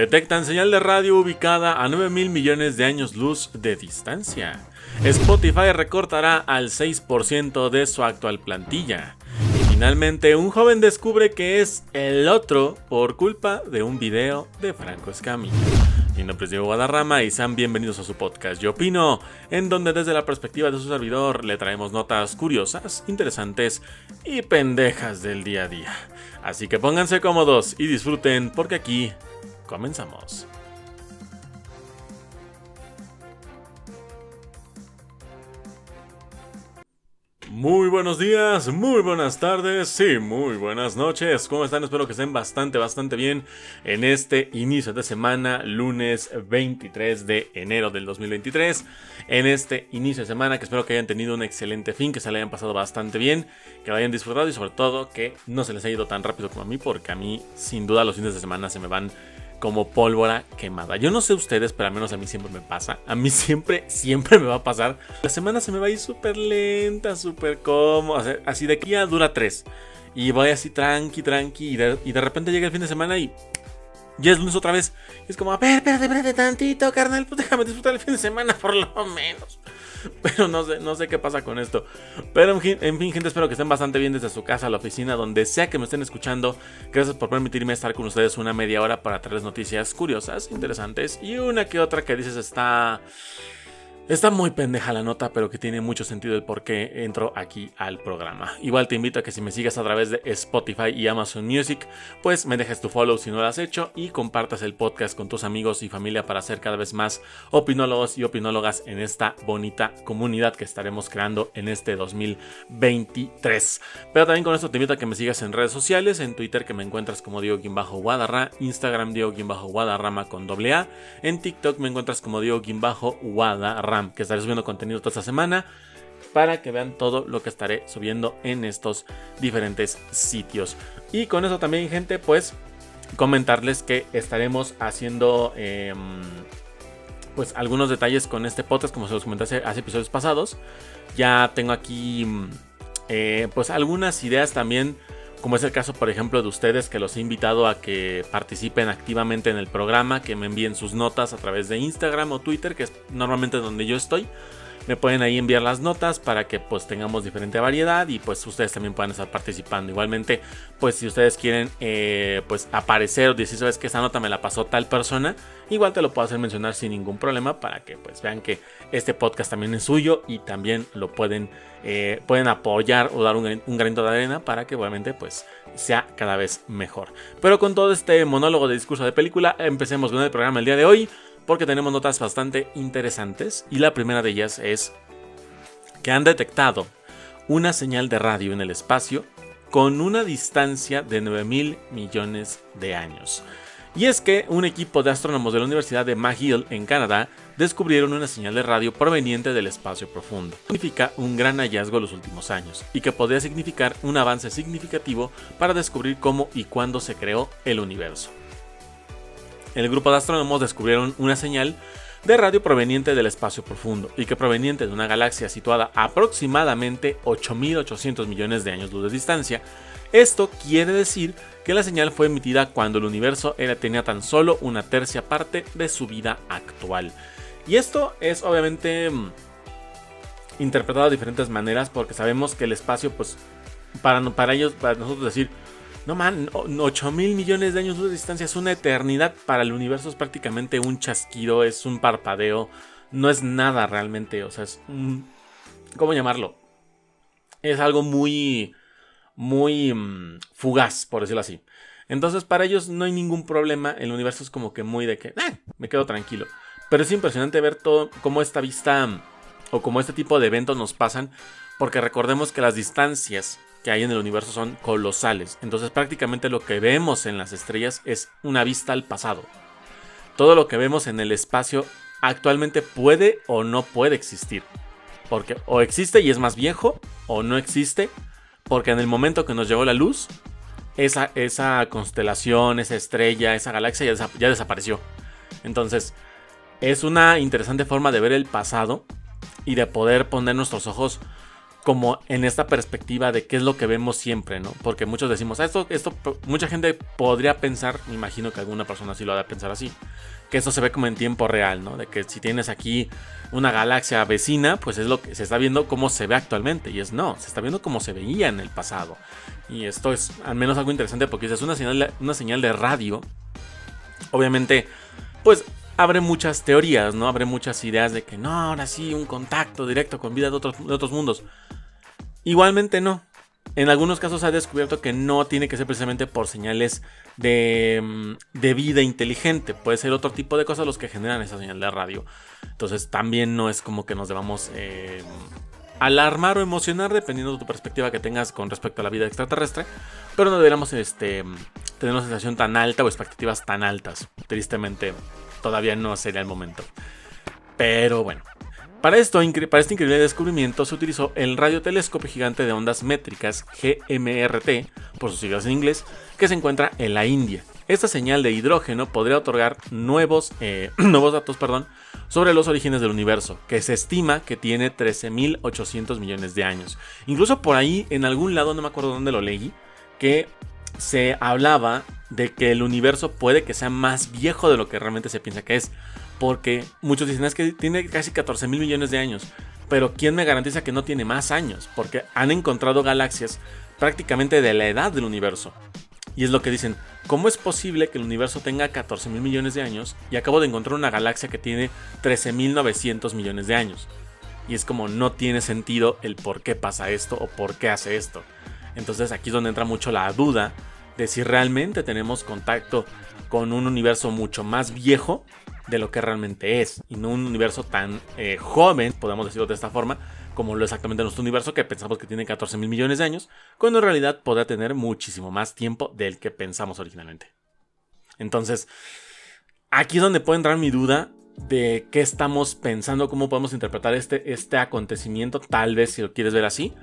Detectan señal de radio ubicada a 9 mil millones de años luz de distancia. Spotify recortará al 6% de su actual plantilla. Y finalmente, un joven descubre que es el otro por culpa de un video de Franco Escamilla. Mi nombre es Diego Guadarrama y sean bienvenidos a su podcast Yo Opino, en donde desde la perspectiva de su servidor le traemos notas curiosas, interesantes y pendejas del día a día. Así que pónganse cómodos y disfruten porque aquí comenzamos. Muy buenos días, muy buenas tardes y muy buenas noches. ¿Cómo están? Espero que estén bastante, bastante bien en este inicio de semana, lunes 23 de enero del 2023. En este inicio de semana que espero que hayan tenido un excelente fin, que se le hayan pasado bastante bien, que lo hayan disfrutado y sobre todo que no se les haya ido tan rápido como a mí, porque a mí sin duda los fines de semana se me van como pólvora quemada. Yo no sé ustedes, pero al menos a mí siempre me pasa. A mí siempre, siempre me va a pasar. La semana se me va a ir súper lenta, súper cómoda. Así de aquí ya dura tres. Y voy así tranqui, tranqui. Y de, repente llega el fin de semana y ya es lunes otra vez. Y es como, a ver, espérate, espérate tantito, carnal. Pues déjame disfrutar el fin de semana por lo menos. Pero no sé, no sé qué pasa con esto. Pero en fin, gente, espero que estén bastante bien desde su casa, la oficina, donde sea que me estén escuchando. Gracias por permitirme estar con ustedes una media hora para traerles noticias curiosas, interesantes y una que otra que dices está Está muy pendeja la nota, pero que tiene mucho sentido el por qué entro aquí al programa. Igual te invito a que si me sigues a través de Spotify y Amazon Music, pues me dejes tu follow si no lo has hecho y compartas el podcast con tus amigos y familia para ser cada vez más opinólogos y opinólogas en esta bonita comunidad que estaremos creando en este 2023. Pero también con esto te invito a que me sigas en redes sociales, en Twitter que me encuentras como Diego-Guadarra, Instagram Diego-Guadarrama con doble A, en TikTok me encuentras como Diego-Guadarrama que estaré subiendo contenido toda esta semana para que vean todo lo que estaré subiendo en estos diferentes sitios. Y con eso también, gente, pues comentarles que estaremos haciendo em, pues algunos detalles con este podcast, como se los comenté hace, episodios pasados. Ya tengo aquí eh, pues algunas ideas también. Como es el caso, por ejemplo, de ustedes que los he invitado a que participen activamente en el programa, que me envíen sus notas a través de Instagram o Twitter, que es normalmente donde yo estoy me pueden ahí enviar las notas para que pues tengamos diferente variedad y pues ustedes también puedan estar participando. Igualmente, pues si ustedes quieren eh, pues aparecer o decir, sabes que esa nota me la pasó tal persona, igual te lo puedo hacer mencionar sin ningún problema para que pues vean que este podcast también es suyo y también lo pueden, eh, pueden apoyar o dar un, granito de arena para que obviamente pues sea cada vez mejor. Pero con todo este monólogo de discurso de película, empecemos con el programa el día de hoy porque tenemos notas bastante interesantes y la primera de ellas es que han detectado una señal de radio en el espacio con una distancia de 9 mil millones de años. Y es que un equipo de astrónomos de la Universidad de McGill en Canadá descubrieron una señal de radio proveniente del espacio profundo. Significa un gran hallazgo en los últimos años y que podría significar un avance significativo para descubrir cómo y cuándo se creó el universo el grupo de astrónomos descubrieron una señal de radio proveniente del espacio profundo y que proveniente de una galaxia situada aproximadamente 8.800 millones de años luz de distancia. Esto quiere decir que la señal fue emitida cuando el universo era, tenía tan solo una tercia parte de su vida actual. Y esto es obviamente mm, interpretado de diferentes maneras porque sabemos que el espacio, pues, para, para ellos, para nosotros decir, no man, 8 mil millones de años de distancia es una eternidad. Para el universo es prácticamente un chasquido, es un parpadeo. No es nada realmente. O sea, es. ¿Cómo llamarlo? Es algo muy. Muy mm, fugaz, por decirlo así. Entonces, para ellos no hay ningún problema. El universo es como que muy de que. Eh, me quedo tranquilo. Pero es impresionante ver todo. Cómo esta vista. O cómo este tipo de eventos nos pasan. Porque recordemos que las distancias que hay en el universo son colosales. Entonces prácticamente lo que vemos en las estrellas es una vista al pasado. Todo lo que vemos en el espacio actualmente puede o no puede existir. Porque o existe y es más viejo, o no existe, porque en el momento que nos llegó la luz, esa, esa constelación, esa estrella, esa galaxia ya, ya desapareció. Entonces, es una interesante forma de ver el pasado y de poder poner nuestros ojos como en esta perspectiva de qué es lo que vemos siempre, ¿no? Porque muchos decimos, ah, esto, esto, mucha gente podría pensar, me imagino que alguna persona sí lo ha de pensar así, que esto se ve como en tiempo real, ¿no? De que si tienes aquí una galaxia vecina, pues es lo que se está viendo cómo se ve actualmente. Y es no, se está viendo cómo se veía en el pasado. Y esto es al menos algo interesante porque es una señal una señal de radio. Obviamente, pues abre muchas teorías, ¿no? Abre muchas ideas de que no, ahora sí, un contacto directo con vida de otros, de otros mundos. Igualmente no. En algunos casos se ha descubierto que no tiene que ser precisamente por señales de, mm, de, vida inteligente. Puede ser otro tipo de cosas los que generan esa señal de radio. Entonces también no es como que nos debamos eh, alarmar o emocionar dependiendo de tu perspectiva que tengas con respecto a la vida extraterrestre. Pero no deberíamos este, tener una sensación tan alta o expectativas tan altas. Tristemente todavía no sería el momento. Pero bueno. Para, esto, para este increíble descubrimiento se utilizó el radiotelescopio gigante de ondas métricas GMRT, por sus siglas en inglés, que se encuentra en la India. Esta señal de hidrógeno podría otorgar nuevos, eh, nuevos datos perdón, sobre los orígenes del universo, que se estima que tiene 13.800 millones de años. Incluso por ahí, en algún lado, no me acuerdo dónde lo leí, que se hablaba de que el universo puede que sea más viejo de lo que realmente se piensa que es. Porque muchos dicen es que tiene casi 14 mil millones de años. Pero ¿quién me garantiza que no tiene más años? Porque han encontrado galaxias prácticamente de la edad del universo. Y es lo que dicen, ¿cómo es posible que el universo tenga 14 mil millones de años y acabo de encontrar una galaxia que tiene 13.900 millones de años? Y es como no tiene sentido el por qué pasa esto o por qué hace esto. Entonces aquí es donde entra mucho la duda de si realmente tenemos contacto con un universo mucho más viejo de lo que realmente es y no un universo tan eh, joven, podemos decirlo de esta forma, como lo exactamente nuestro universo que pensamos que tiene 14 mil millones de años, cuando en realidad podrá tener muchísimo más tiempo del que pensamos originalmente. Entonces, aquí es donde puede entrar mi duda de qué estamos pensando, cómo podemos interpretar este, este acontecimiento, tal vez si lo quieres ver así,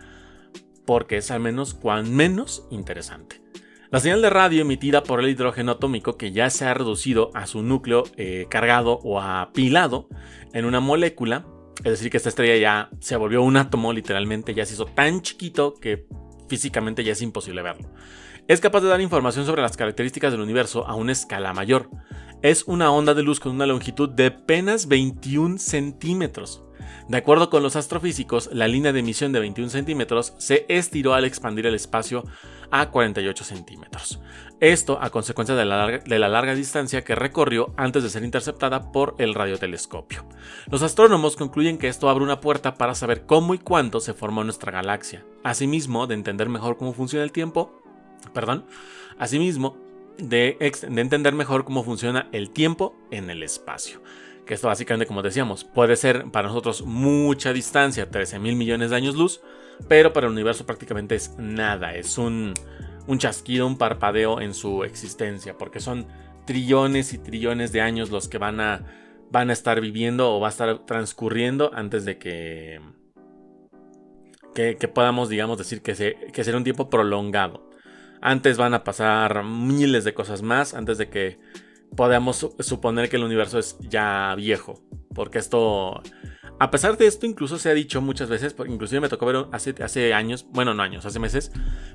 porque es al menos cuan menos interesante. La señal de radio emitida por el hidrógeno atómico que ya se ha reducido a su núcleo eh, cargado o apilado en una molécula, es decir, que esta estrella ya se volvió un átomo literalmente, ya se hizo tan chiquito que físicamente ya es imposible verlo. Es capaz de dar información sobre las características del universo a una escala mayor. Es una onda de luz con una longitud de apenas 21 centímetros. De acuerdo con los astrofísicos, la línea de emisión de 21 centímetros se estiró al expandir el espacio a 48 centímetros. Esto a consecuencia de la, larga, distancia que recorrió antes de ser interceptada por el radiotelescopio. Los astrónomos concluyen que esto abre una puerta para saber cómo y cuándo se formó nuestra galaxia. Asimismo, de entender mejor cómo funciona el tiempo, perdón, asimismo, de, de entender mejor cómo funciona el tiempo en el espacio que esto básicamente, como decíamos, puede ser para nosotros mucha distancia, 13 mil millones de años luz, pero para el universo prácticamente es nada, es un, un chasquido, un parpadeo en su existencia, porque son trillones y trillones de años los que van a, van a estar viviendo o va a estar transcurriendo antes de que, que, podamos, digamos, decir que, se, que será un tiempo prolongado. Antes van a pasar miles de cosas más, antes de que podamos suponer que el universo es ya viejo. Porque esto, a pesar de esto, incluso se ha dicho muchas veces, inclusive me tocó ver hace, hace años, bueno, no años, hace meses,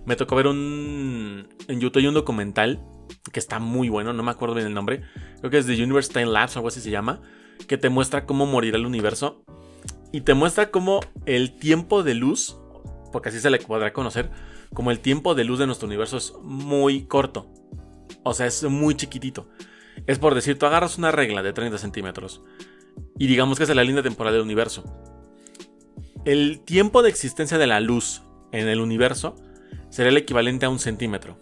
me tocó ver un, en YouTube un documental que está muy bueno, no me acuerdo bien el nombre, creo que es The Universe Time Labs o algo así se llama, que te muestra cómo morirá el universo y te muestra cómo el tiempo de luz, porque así se le podrá conocer, como el tiempo de luz de nuestro universo es muy corto. O sea, es muy chiquitito. Es por decir, tú agarras una regla de 30 centímetros y digamos que es la línea temporal del universo. El tiempo de existencia de la luz en el universo será el equivalente a un centímetro.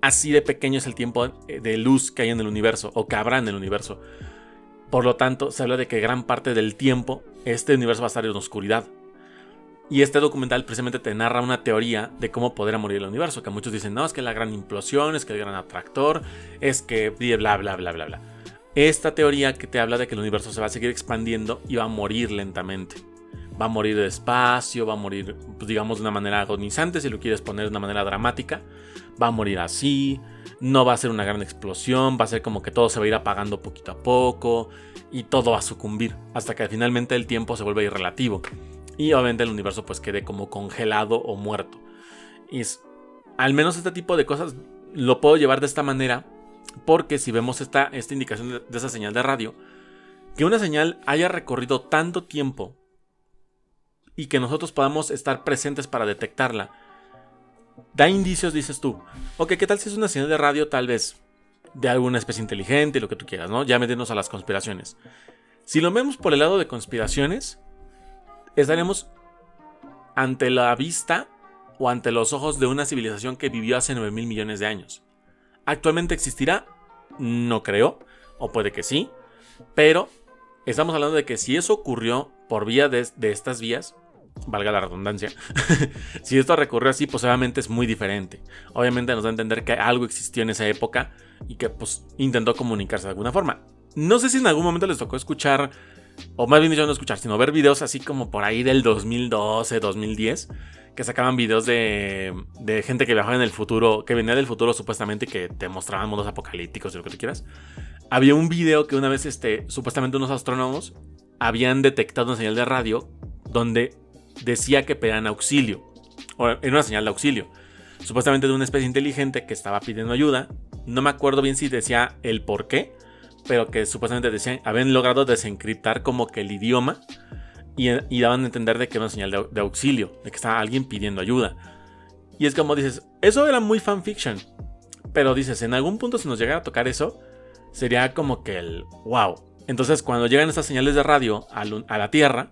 Así de pequeño es el tiempo de luz que hay en el universo o que habrá en el universo. Por lo tanto, se habla de que gran parte del tiempo este universo va a estar en oscuridad. Y este documental precisamente te narra una teoría de cómo podrá morir el universo, que muchos dicen, no, es que la gran implosión, es que el gran atractor, es que bla, bla, bla, bla, bla. Esta teoría que te habla de que el universo se va a seguir expandiendo y va a morir lentamente. Va a morir despacio, va a morir, pues, digamos, de una manera agonizante, si lo quieres poner de una manera dramática. Va a morir así, no va a ser una gran explosión, va a ser como que todo se va a ir apagando poquito a poco y todo va a sucumbir, hasta que finalmente el tiempo se vuelve irrelativo y obviamente el universo pues quede como congelado o muerto. Y al menos este tipo de cosas lo puedo llevar de esta manera porque si vemos esta, esta indicación de, esa señal de radio, que una señal haya recorrido tanto tiempo y que nosotros podamos estar presentes para detectarla, da indicios, dices tú. Ok, ¿qué tal si es una señal de radio tal vez de alguna especie inteligente, lo que tú quieras, ¿no? Ya meternos a las conspiraciones. Si lo vemos por el lado de conspiraciones, estaremos ante la vista o ante los ojos de una civilización que vivió hace 9 mil millones de años. ¿Actualmente existirá? No creo, o puede que sí, pero estamos hablando de que si eso ocurrió por vía de, estas vías, valga la redundancia, si esto recurrió así, pues obviamente es muy diferente. Obviamente nos da a entender que algo existió en esa época y que pues intentó comunicarse de alguna forma. No sé si en algún momento les tocó escuchar, o más bien dicho no escuchar, sino ver videos así como por ahí del 2012, 2010, que sacaban videos de, gente que viajaba en el futuro, que venía del futuro supuestamente y que te mostraban mundos apocalípticos y lo que tú quieras. Había un video que una vez este, supuestamente unos astrónomos habían detectado una señal de radio donde decía que pedían auxilio, o era una señal de auxilio, supuestamente de una especie inteligente que estaba pidiendo ayuda. No me acuerdo bien si decía el por qué, pero que supuestamente decían, habían logrado desencriptar como que el idioma y, daban a entender de que era una señal de, auxilio, de que estaba alguien pidiendo ayuda. Y es como dices, eso era muy fanfiction, pero dices, en algún punto si nos llegara a tocar eso, sería como que el wow. Entonces cuando llegan estas señales de radio a, la Tierra,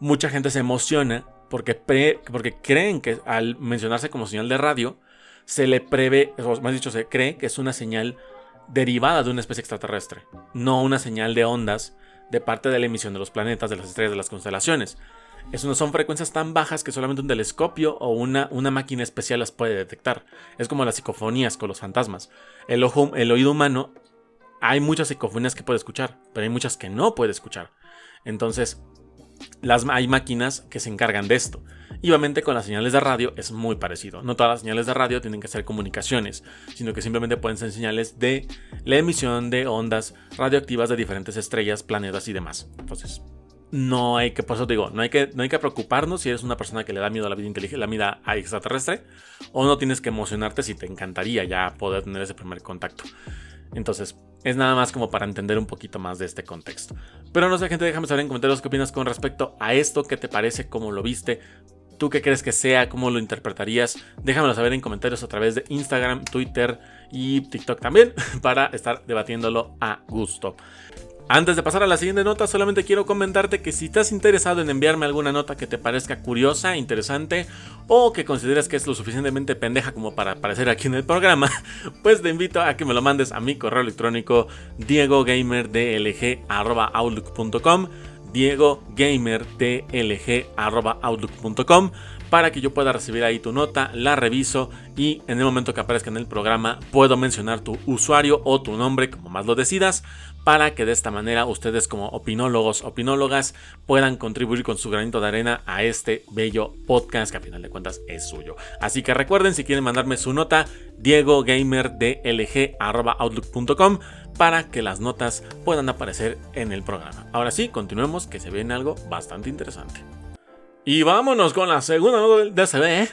mucha gente se emociona porque, porque creen que al mencionarse como señal de radio, se le prevé, o más dicho, se cree que es una señal derivada de una especie extraterrestre, no una señal de ondas de parte de la emisión de los planetas, de las estrellas, de las constelaciones. Es son frecuencias tan bajas que solamente un telescopio o una, una, máquina especial las puede detectar. Es como las psicofonías con los fantasmas. El, ojo, el oído humano, hay muchas psicofonías que puede escuchar, pero hay muchas que no puede escuchar. Entonces, hay máquinas que se encargan de esto. Y obviamente con las señales de radio es muy parecido. No todas las señales de radio tienen que ser comunicaciones, sino que simplemente pueden ser señales de la emisión de ondas radioactivas de diferentes estrellas, planetas y demás. Entonces, no hay que, por eso digo, no hay que, no hay que preocuparnos si eres una persona que le da miedo a la vida inteligente, la vida extraterrestre, o no tienes que emocionarte si te encantaría ya poder tener ese primer contacto. Entonces, es nada más como para entender un poquito más de este contexto. Pero no sé, gente, déjame saber en comentarios qué opinas con respecto a esto, qué te parece, cómo lo viste, ¿Tú qué crees que sea? ¿Cómo lo interpretarías? Déjamelo saber en comentarios a través de Instagram, Twitter y TikTok también para estar debatiéndolo a gusto. Antes de pasar a la siguiente nota, solamente quiero comentarte que si estás interesado en enviarme alguna nota que te parezca curiosa, interesante o que consideres que es lo suficientemente pendeja como para aparecer aquí en el programa, pues te invito a que me lo mandes a mi correo electrónico diegogamerdlg.outlook.com diegogamertlg.outlook.com para que yo pueda recibir ahí tu nota, la reviso y en el momento que aparezca en el programa puedo mencionar tu usuario o tu nombre como más lo decidas para que de esta manera ustedes como opinólogos, opinólogas puedan contribuir con su granito de arena a este bello podcast que a final de cuentas es suyo. Así que recuerden si quieren mandarme su nota diegogamerdlg.outlook.com para que las notas puedan aparecer en el programa. Ahora sí, continuemos que se ve en algo bastante interesante. Y vámonos con la segunda nota del DCB.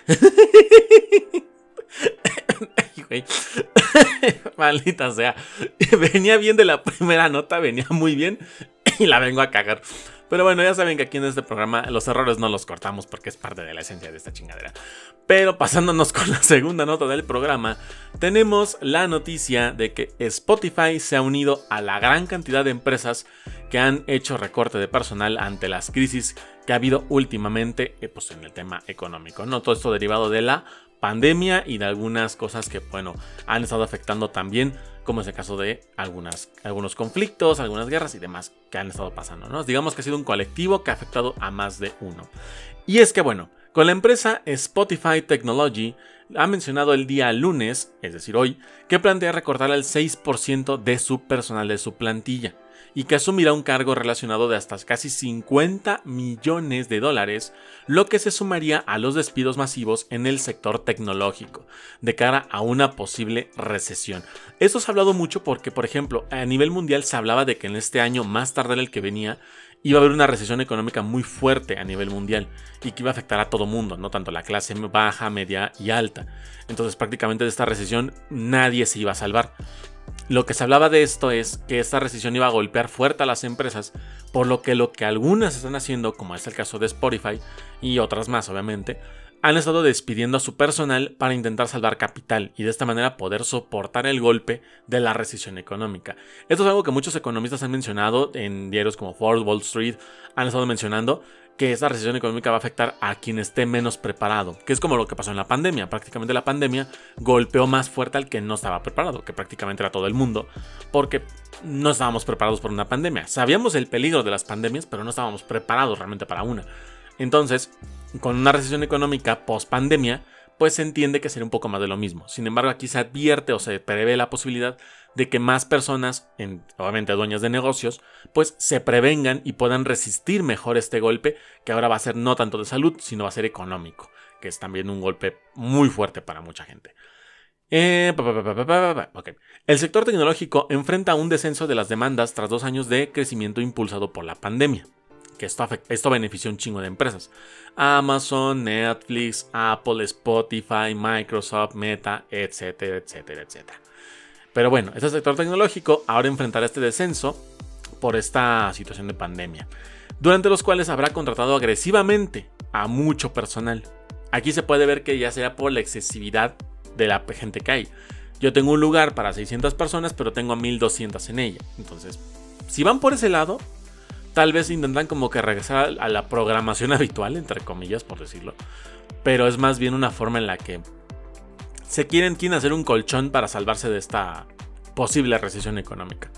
¿eh? Maldita sea. Venía bien de la primera nota, venía muy bien y la vengo a cagar. Pero bueno, ya saben que aquí en este programa los errores no los cortamos porque es parte de la esencia de esta chingadera. Pero pasándonos con la segunda nota del programa, tenemos la noticia de que Spotify se ha unido a la gran cantidad de empresas que han hecho recorte de personal ante las crisis que ha habido últimamente eh, pues, en el tema económico. ¿no? Todo esto derivado de la pandemia y de algunas cosas que bueno, han estado afectando también como es el caso de algunas, algunos conflictos, algunas guerras y demás que han estado pasando. ¿no? Digamos que ha sido un colectivo que ha afectado a más de uno. Y es que bueno, con la empresa Spotify Technology ha mencionado el día lunes, es decir hoy, que plantea recortar el 6% de su personal de su plantilla. Y que asumirá un cargo relacionado de hasta casi 50 millones de dólares, lo que se sumaría a los despidos masivos en el sector tecnológico, de cara a una posible recesión. Esto se ha hablado mucho porque, por ejemplo, a nivel mundial se hablaba de que en este año, más tarde el que venía, iba a haber una recesión económica muy fuerte a nivel mundial y que iba a afectar a todo mundo, no tanto la clase baja, media y alta. Entonces prácticamente de esta recesión nadie se iba a salvar. Lo que se hablaba de esto es que esta recesión iba a golpear fuerte a las empresas, por lo que lo que algunas están haciendo, como es el caso de Spotify y otras más obviamente, han estado despidiendo a su personal para intentar salvar capital y de esta manera poder soportar el golpe de la recesión económica. Esto es algo que muchos economistas han mencionado en diarios como Forbes, Wall Street, han estado mencionando que esta recesión económica va a afectar a quien esté menos preparado, que es como lo que pasó en la pandemia. Prácticamente la pandemia golpeó más fuerte al que no estaba preparado, que prácticamente era todo el mundo, porque no estábamos preparados por una pandemia. Sabíamos el peligro de las pandemias, pero no estábamos preparados realmente para una. Entonces, con una recesión económica post pandemia, pues se entiende que sería un poco más de lo mismo. Sin embargo, aquí se advierte o se prevé la posibilidad de que más personas, obviamente dueñas de negocios, pues se prevengan y puedan resistir mejor este golpe, que ahora va a ser no tanto de salud, sino va a ser económico, que es también un golpe muy fuerte para mucha gente. El sector tecnológico enfrenta un descenso de las demandas tras dos años de crecimiento impulsado por la pandemia que esto, esto benefició un chingo de empresas. Amazon, Netflix, Apple, Spotify, Microsoft, Meta, etcétera, etcétera, etcétera. Pero bueno, este sector tecnológico ahora enfrentará este descenso por esta situación de pandemia, durante los cuales habrá contratado agresivamente a mucho personal. Aquí se puede ver que ya sea por la excesividad de la gente que hay. Yo tengo un lugar para 600 personas, pero tengo a 1200 en ella. Entonces, si van por ese lado, Tal vez intentan como que regresar a la programación habitual, entre comillas, por decirlo. Pero es más bien una forma en la que se quieren, quieren hacer un colchón para salvarse de esta posible recesión económica.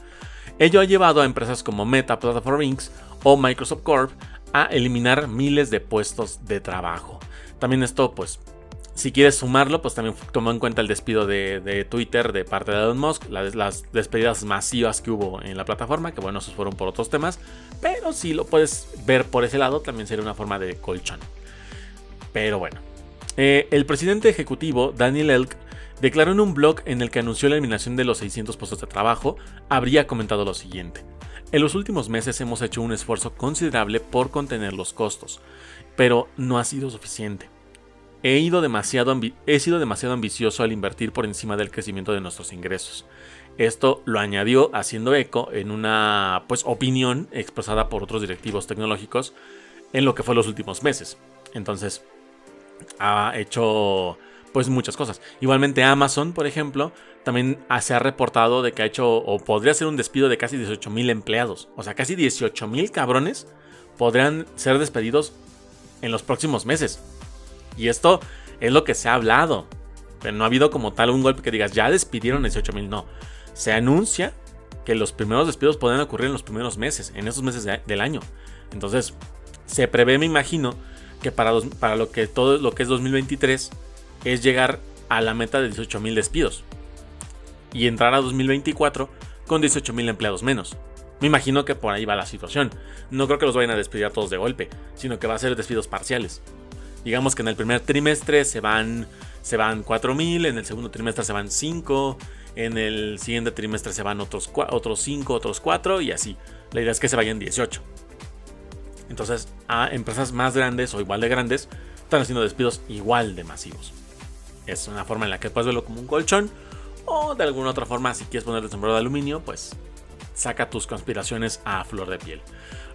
Ello ha llevado a empresas como Meta, Platform o Microsoft Corp a eliminar miles de puestos de trabajo. También esto pues si quieres sumarlo, pues también tomó en cuenta el despido de, Twitter de parte de Elon Musk, las, despedidas masivas que hubo en la plataforma, que bueno, esos fueron por otros temas, pero si lo puedes ver por ese lado, también sería una forma de colchón. Pero bueno, eh, el presidente ejecutivo, Daniel Elk, declaró en un blog en el que anunció la eliminación de los 600 puestos de trabajo, habría comentado lo siguiente. En los últimos meses hemos hecho un esfuerzo considerable por contener los costos, pero no ha sido suficiente. He, ido demasiado he sido demasiado ambicioso al invertir por encima del crecimiento de nuestros ingresos. Esto lo añadió haciendo eco en una pues, opinión expresada por otros directivos tecnológicos en lo que fue los últimos meses. Entonces, ha hecho pues muchas cosas. Igualmente Amazon, por ejemplo, también se ha reportado de que ha hecho o podría ser un despido de casi 18 mil empleados. O sea, casi 18 mil cabrones podrían ser despedidos en los próximos meses. Y esto es lo que se ha hablado. Pero no ha habido como tal un golpe que digas, ya despidieron 18 mil. No. Se anuncia que los primeros despidos pueden ocurrir en los primeros meses, en esos meses del año. Entonces, se prevé, me imagino, que para, para lo que todo lo que es 2023 es llegar a la meta de 18 mil despidos. Y entrar a 2024 con 18 mil empleados menos. Me imagino que por ahí va la situación. No creo que los vayan a despedir a todos de golpe, sino que va a ser despidos parciales. Digamos que en el primer trimestre se van, se van 4.000, en el segundo trimestre se van 5, en el siguiente trimestre se van otros, otros 5, otros 4 y así. La idea es que se vayan 18. Entonces, a empresas más grandes o igual de grandes están haciendo despidos igual de masivos. Es una forma en la que puedes verlo como un colchón o de alguna otra forma, si quieres ponerle sombrero de aluminio, pues saca tus conspiraciones a flor de piel.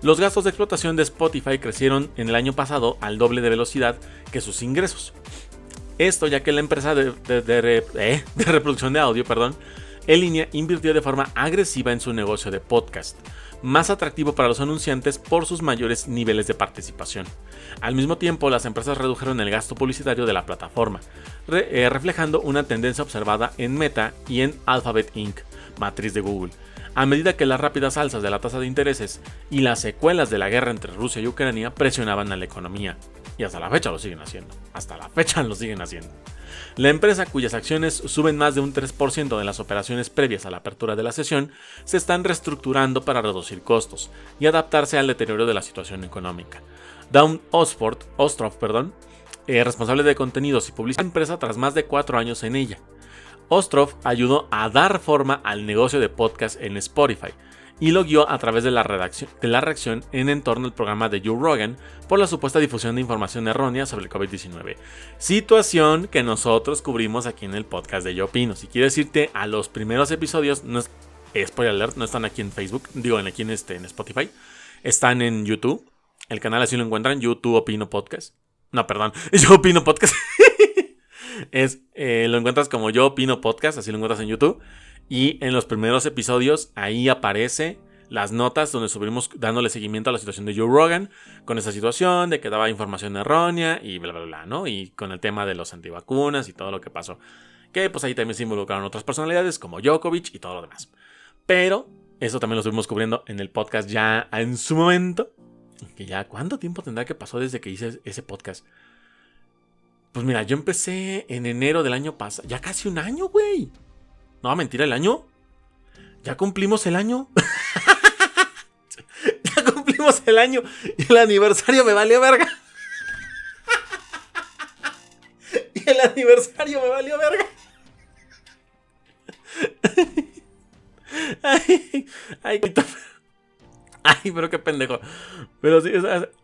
Los gastos de explotación de Spotify crecieron en el año pasado al doble de velocidad que sus ingresos. Esto ya que la empresa de, eh, reproducción de audio, perdón, en línea invirtió de forma agresiva en su negocio de podcast, más atractivo para los anunciantes por sus mayores niveles de participación. Al mismo tiempo, las empresas redujeron el gasto publicitario de la plataforma, eh, reflejando una tendencia observada en Meta y en Alphabet Inc., matriz de Google, a medida que las rápidas alzas de la tasa de intereses y las secuelas de la guerra entre Rusia y Ucrania presionaban a la economía. Y hasta la fecha lo siguen haciendo. Hasta la fecha lo siguen haciendo. La empresa cuyas acciones suben más de un 3% de las operaciones previas a la apertura de la sesión se están reestructurando para reducir costos y adaptarse al deterioro de la situación económica. Down Osford, Ostroff, perdón, eh, responsable de contenidos y publicidad, empresa tras más de cuatro años en ella. Ostroff ayudó a dar forma al negocio de podcast en Spotify y lo guió a través de la, redacción, de la reacción en entorno al programa de Joe Rogan por la supuesta difusión de información errónea sobre el COVID-19. Situación que nosotros cubrimos aquí en el podcast de Yo Opino. Si quieres irte a los primeros episodios, no es, spoiler alert, no están aquí en Facebook, digo aquí en, este, en Spotify, están en YouTube. El canal así lo encuentran, YouTube Opino Podcast. No, perdón, Yo Opino Podcast. es, eh, lo encuentras como Yo Opino Podcast, así lo encuentras en YouTube. Y en los primeros episodios ahí aparece las notas donde subimos dándole seguimiento a la situación de Joe Rogan con esa situación de que daba información errónea y bla, bla, bla, ¿no? Y con el tema de los antivacunas y todo lo que pasó. Que pues ahí también se involucraron otras personalidades como Djokovic y todo lo demás. Pero eso también lo estuvimos cubriendo en el podcast ya en su momento. Que ya, ¿cuánto tiempo tendrá que pasó desde que hice ese podcast? Pues mira, yo empecé en enero del año pasado. Ya casi un año, güey. No, mentira, el año. Ya cumplimos el año. ya cumplimos el año. Y el aniversario me valió verga. y el aniversario me valió verga. ay, ay, ay, pero qué pendejo. Pero sí,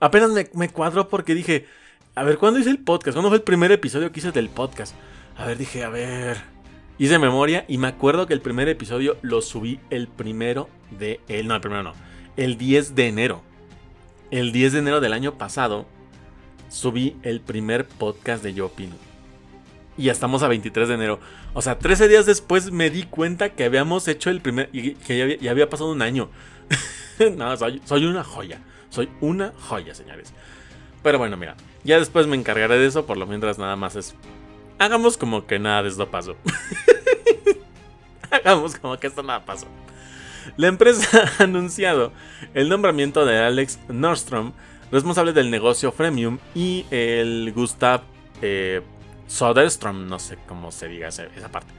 apenas me, me cuadró porque dije, a ver, ¿cuándo hice el podcast? ¿Cuándo fue el primer episodio que hice del podcast? A ver, dije, a ver. Hice memoria y me acuerdo que el primer episodio lo subí el primero de. El, no, el primero no. El 10 de enero. El 10 de enero del año pasado subí el primer podcast de Yo Opino. Y ya estamos a 23 de enero. O sea, 13 días después me di cuenta que habíamos hecho el primer. y que ya había, pasado un año. no, soy, soy una joya. Soy una joya, señores. Pero bueno, mira, ya después me encargaré de eso, por lo mientras nada más es... Hagamos como que nada de esto pasó. Hagamos como que esto nada pasó. La empresa ha anunciado el nombramiento de Alex Nordstrom, responsable del negocio Freemium, y el Gustav eh, Soderstrom, no sé cómo se diga esa, parte,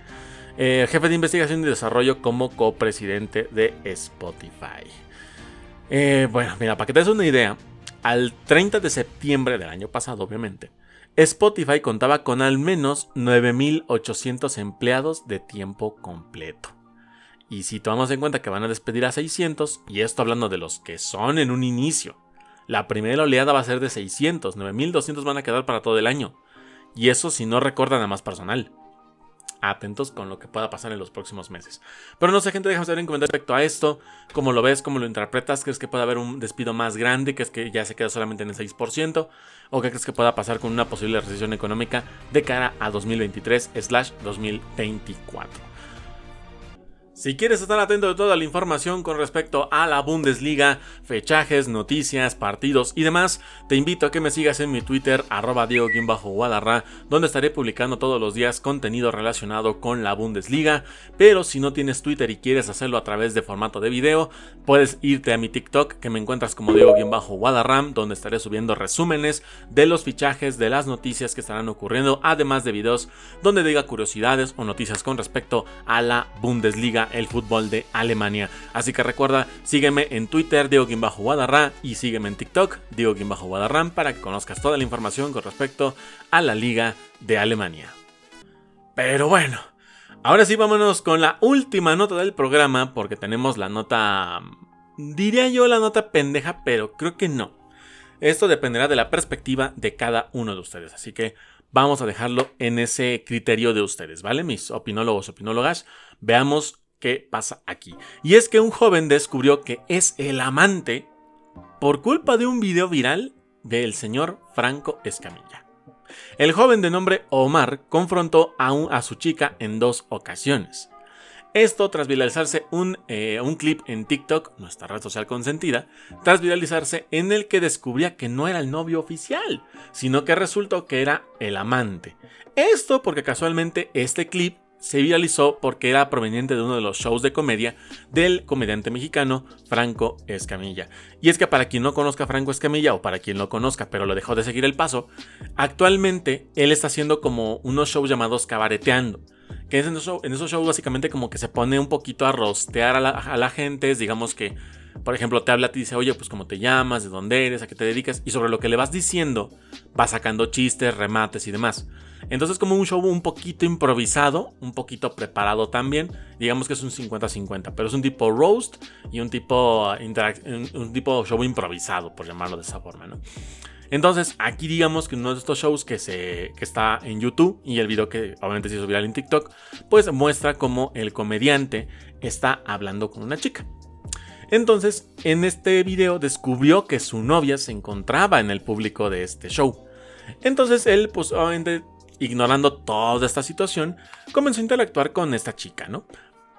eh, jefe de investigación y desarrollo como copresidente de Spotify. Eh, bueno, mira, para que te des una idea, al 30 de septiembre del año pasado, obviamente, Spotify contaba con al menos 9.800 empleados de tiempo completo. Y si tomamos en cuenta que van a despedir a 600, y esto hablando de los que son en un inicio, la primera oleada va a ser de 600, 9.200 van a quedar para todo el año. Y eso si no recordan a más personal atentos con lo que pueda pasar en los próximos meses. Pero no sé, gente, déjame saber en comentarios respecto a esto. ¿Cómo lo ves? ¿Cómo lo interpretas? ¿Crees que puede haber un despido más grande? ¿Crees que ya se queda solamente en el 6%? ¿O qué crees que pueda pasar con una posible recesión económica de cara a 2023-2024? Si quieres estar atento de toda la información con respecto a la Bundesliga, fechajes, noticias, partidos y demás, te invito a que me sigas en mi Twitter, arroba Diego-Guadarra, donde estaré publicando todos los días contenido relacionado con la Bundesliga. Pero si no tienes Twitter y quieres hacerlo a través de formato de video, puedes irte a mi TikTok, que me encuentras como Diego-Guadarram, donde estaré subiendo resúmenes de los fichajes, de las noticias que estarán ocurriendo, además de videos donde diga curiosidades o noticias con respecto a la Bundesliga el fútbol de Alemania. Así que recuerda, sígueme en Twitter, Diego Guadarra, y sígueme en TikTok, Diego Guadarrán, para que conozcas toda la información con respecto a la Liga de Alemania. Pero bueno, ahora sí vámonos con la última nota del programa, porque tenemos la nota... Diría yo la nota pendeja, pero creo que no. Esto dependerá de la perspectiva de cada uno de ustedes, así que vamos a dejarlo en ese criterio de ustedes, ¿vale? Mis opinólogos, opinólogas, veamos qué pasa aquí. Y es que un joven descubrió que es el amante por culpa de un video viral del señor Franco Escamilla. El joven de nombre Omar confrontó a, a su chica en dos ocasiones. Esto tras viralizarse un, eh, un, clip en TikTok, nuestra red social consentida, tras viralizarse en el que descubría que no era el novio oficial, sino que resultó que era el amante. Esto porque casualmente este clip se viralizó porque era proveniente de uno de los shows de comedia del comediante mexicano Franco Escamilla. Y es que para quien no conozca a Franco Escamilla o para quien lo conozca pero lo dejó de seguir el paso, actualmente él está haciendo como unos shows llamados cabareteando. Que en en esos shows básicamente como que se pone un poquito a rostear a la, a gente, digamos que por ejemplo, te habla, te dice, oye, pues cómo te llamas, de dónde eres, a qué te dedicas, y sobre lo que le vas diciendo, va sacando chistes, remates y demás. Entonces, como un show un poquito improvisado, un poquito preparado también, digamos que es un 50-50, pero es un tipo roast y un tipo, un tipo show improvisado, por llamarlo de esa forma, ¿no? Entonces, aquí digamos que uno de estos shows que, se, que está en YouTube y el video que obviamente se hizo viral en TikTok, pues muestra cómo el comediante está hablando con una chica. Entonces, en este video descubrió que su novia se encontraba en el público de este show. Entonces él, pues obviamente, ignorando toda esta situación, comenzó a interactuar con esta chica, ¿no?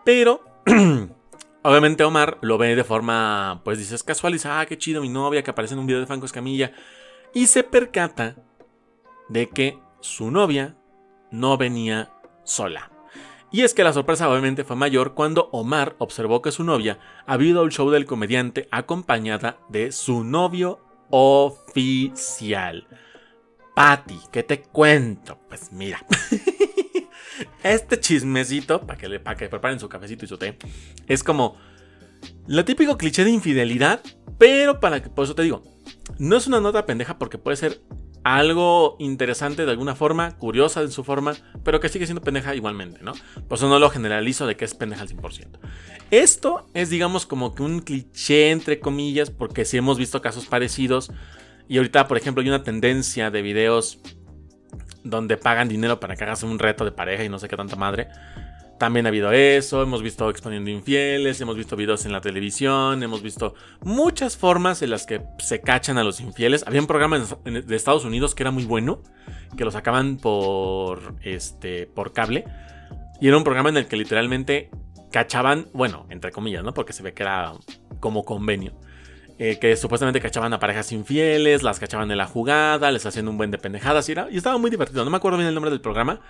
Pero, obviamente Omar lo ve de forma, pues dices, casual, ah, qué chido mi novia que aparece en un video de Franco Escamilla. Y se percata de que su novia no venía sola. Y es que la sorpresa obviamente fue mayor cuando Omar observó que su novia había ido al show del comediante acompañada de su novio oficial. Patty, ¿qué te cuento? Pues mira, este chismecito, para que, le, para que preparen su cafecito y su té, es como lo típico cliché de infidelidad, pero para que, por eso te digo, no es una nota pendeja porque puede ser algo interesante de alguna forma, curiosa en su forma, pero que sigue siendo pendeja igualmente, ¿no? Por eso no lo generalizo de que es pendeja al 100%. Esto es, digamos, como que un cliché, entre comillas, porque sí hemos visto casos parecidos. Y ahorita, por ejemplo, hay una tendencia de videos donde pagan dinero para que hagas un reto de pareja y no sé qué tanta madre. También ha habido eso, hemos visto exponiendo infieles, hemos visto videos en la televisión, hemos visto muchas formas en las que se cachan a los infieles. Había un programa de Estados Unidos que era muy bueno, que lo sacaban por, este, por cable. Y era un programa en el que literalmente cachaban, bueno, entre comillas, ¿no? Porque se ve que era como convenio. Eh, que supuestamente cachaban a parejas infieles, las cachaban en la jugada, les hacían un buen de pendejadas y, era, y estaba muy divertido. No me acuerdo bien el nombre del programa,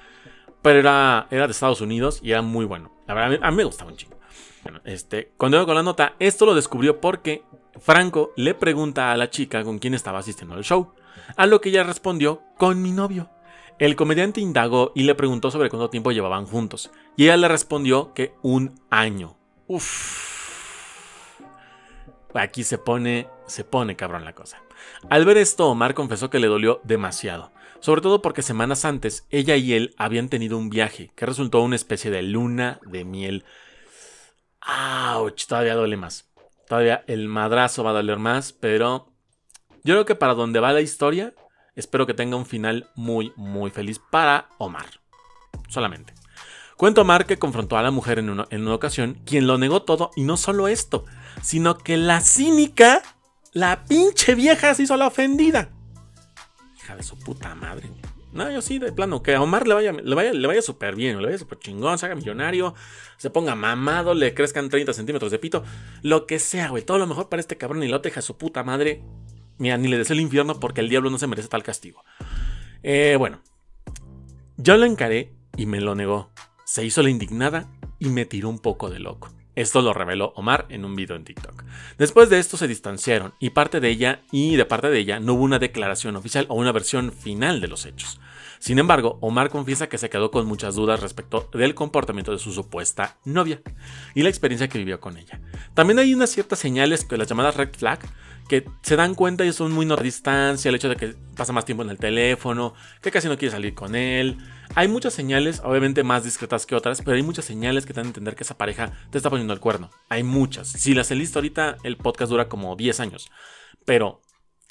pero era, era de Estados Unidos y era muy bueno. La verdad, a mí, me gustaba un chingo. Bueno, este, cuando con la nota, esto lo descubrió porque Franco le pregunta a la chica con quién estaba asistiendo al show, a lo que ella respondió con mi novio. El comediante indagó y le preguntó sobre cuánto tiempo llevaban juntos, y ella le respondió que un año. Uf. Aquí se pone, se pone cabrón la cosa. Al ver esto, Omar confesó que le dolió demasiado sobre todo porque semanas antes ella y él habían tenido un viaje que resultó una especie de luna de miel. ¡Auch! Todavía duele más. Todavía el madrazo va a doler más, pero yo creo que para donde va la historia, espero que tenga un final muy, muy feliz para Omar. Solamente. Cuento Omar que confrontó a la mujer en una ocasión, quien lo negó todo, y no solo esto, sino que la cínica, la pinche vieja se hizo la ofendida de su puta madre. No, yo sí, de plano, que a Omar le vaya, le vaya, le vaya súper bien, le vaya súper chingón, se haga millonario, se ponga mamado, le crezcan 30 centímetros de pito, lo que sea, güey, todo lo mejor para este cabrón y lo deja su puta madre. Mira, ni le deseo el infierno porque el diablo no se merece tal castigo. Eh, bueno, yo lo encaré y me lo negó. Se hizo la indignada y me tiró un poco de loco. Esto lo reveló Omar en un video en TikTok. Después de esto se distanciaron y parte de ella y de parte de ella no hubo una declaración oficial o una versión final de los hechos. Sin embargo, Omar confiesa que se quedó con muchas dudas respecto del comportamiento de su supuesta novia y la experiencia que vivió con ella. También hay unas ciertas señales que las llamadas red flag que se dan cuenta y son muy no distancia, el hecho de que pasa más tiempo en el teléfono, que casi no quiere salir con él. Hay muchas señales, obviamente más discretas que otras, pero hay muchas señales que te dan a entender que esa pareja te está poniendo el cuerno. Hay muchas. Si las he listo ahorita, el podcast dura como 10 años. Pero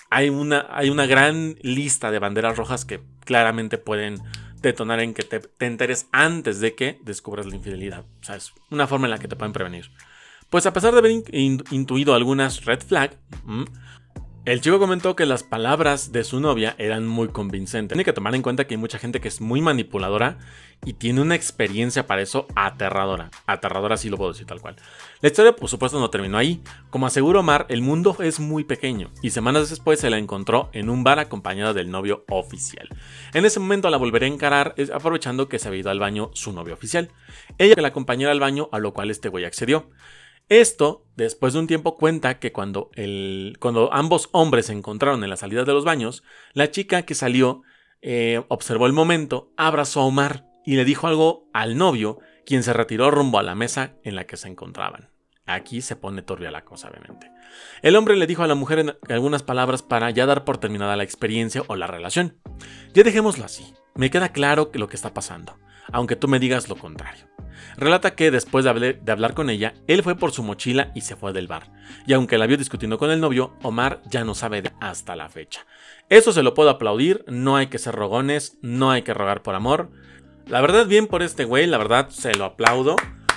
hay una, hay una gran lista de banderas rojas que claramente pueden detonar en que te, te enteres antes de que descubras la infidelidad. O sea, es una forma en la que te pueden prevenir. Pues a pesar de haber intuido algunas red flag, El chico comentó que las palabras de su novia eran muy convincentes. Tiene que tomar en cuenta que hay mucha gente que es muy manipuladora y tiene una experiencia para eso aterradora. Aterradora sí lo puedo decir tal cual. La historia por supuesto no terminó ahí. Como aseguró Omar, el mundo es muy pequeño y semanas después se la encontró en un bar acompañada del novio oficial. En ese momento la volveré a encarar aprovechando que se había ido al baño su novio oficial. Ella que la acompañara al baño a lo cual este güey accedió. Esto, después de un tiempo, cuenta que cuando, ambos hombres se encontraron en la salida de los baños, la chica que salió eh, observó el momento, abrazó a Omar y le dijo algo al novio, quien se retiró rumbo a la mesa en la que se encontraban. Aquí se pone turbia la cosa, obviamente. El hombre le dijo a la mujer algunas palabras para ya dar por terminada la experiencia o la relación. Ya dejémoslo así. Me queda claro lo que está pasando, aunque tú me digas lo contrario. Relata que después de, hablar con ella, él fue por su mochila y se fue del bar. Y aunque la vio discutiendo con el novio, Omar ya no sabe de hasta la fecha. Eso se lo puedo aplaudir, no hay que ser rogones, no hay que rogar por amor. La verdad, bien por este güey, la verdad se lo aplaudo,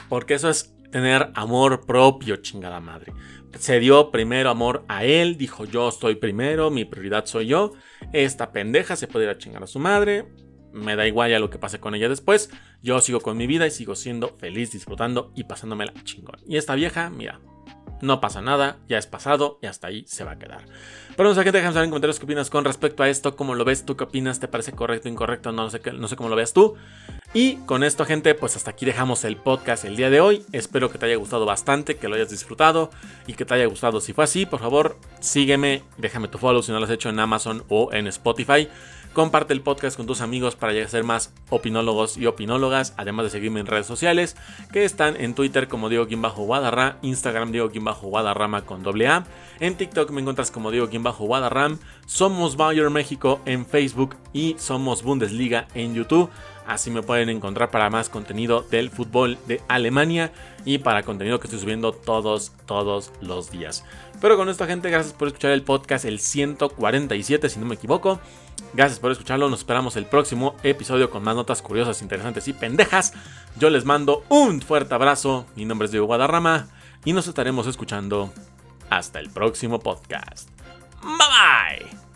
porque eso es tener amor propio, chingada madre. Se dio primero amor a él, dijo yo estoy primero, mi prioridad soy yo. Esta pendeja se puede ir a chingar a su madre, me da igual ya lo que pase con ella después. Yo sigo con mi vida y sigo siendo feliz, disfrutando y pasándomela chingón. Y esta vieja, mira, no pasa nada, ya es pasado y hasta ahí se va a quedar. Pero no sé qué te saber en comentarios qué opinas con respecto a esto, cómo lo ves, tú qué opinas, te parece correcto, incorrecto, no, sé, no sé cómo lo veas tú. Y con esto, gente, pues hasta aquí dejamos el podcast el día de hoy. Espero que te haya gustado bastante, que lo hayas disfrutado y que te haya gustado. Si fue así, por favor, sígueme, déjame tu follow si no lo has hecho en Amazon o en Spotify. Comparte el podcast con tus amigos para llegar a ser más opinólogos y opinólogas, además de seguirme en redes sociales, que están en Twitter como Diego Guadarra, Instagram Diego Guadarrama con doble A, en TikTok me encuentras como Diego Guadarram, somos Bayer México en Facebook y somos Bundesliga en YouTube. Así me pueden encontrar para más contenido del fútbol de Alemania y para contenido que estoy subiendo todos, todos los días. Pero con esto, gente, gracias por escuchar el podcast, el 147, si no me equivoco. Gracias por escucharlo. Nos esperamos el próximo episodio con más notas curiosas, interesantes y pendejas. Yo les mando un fuerte abrazo. Mi nombre es Diego Guadarrama y nos estaremos escuchando hasta el próximo podcast. Bye bye.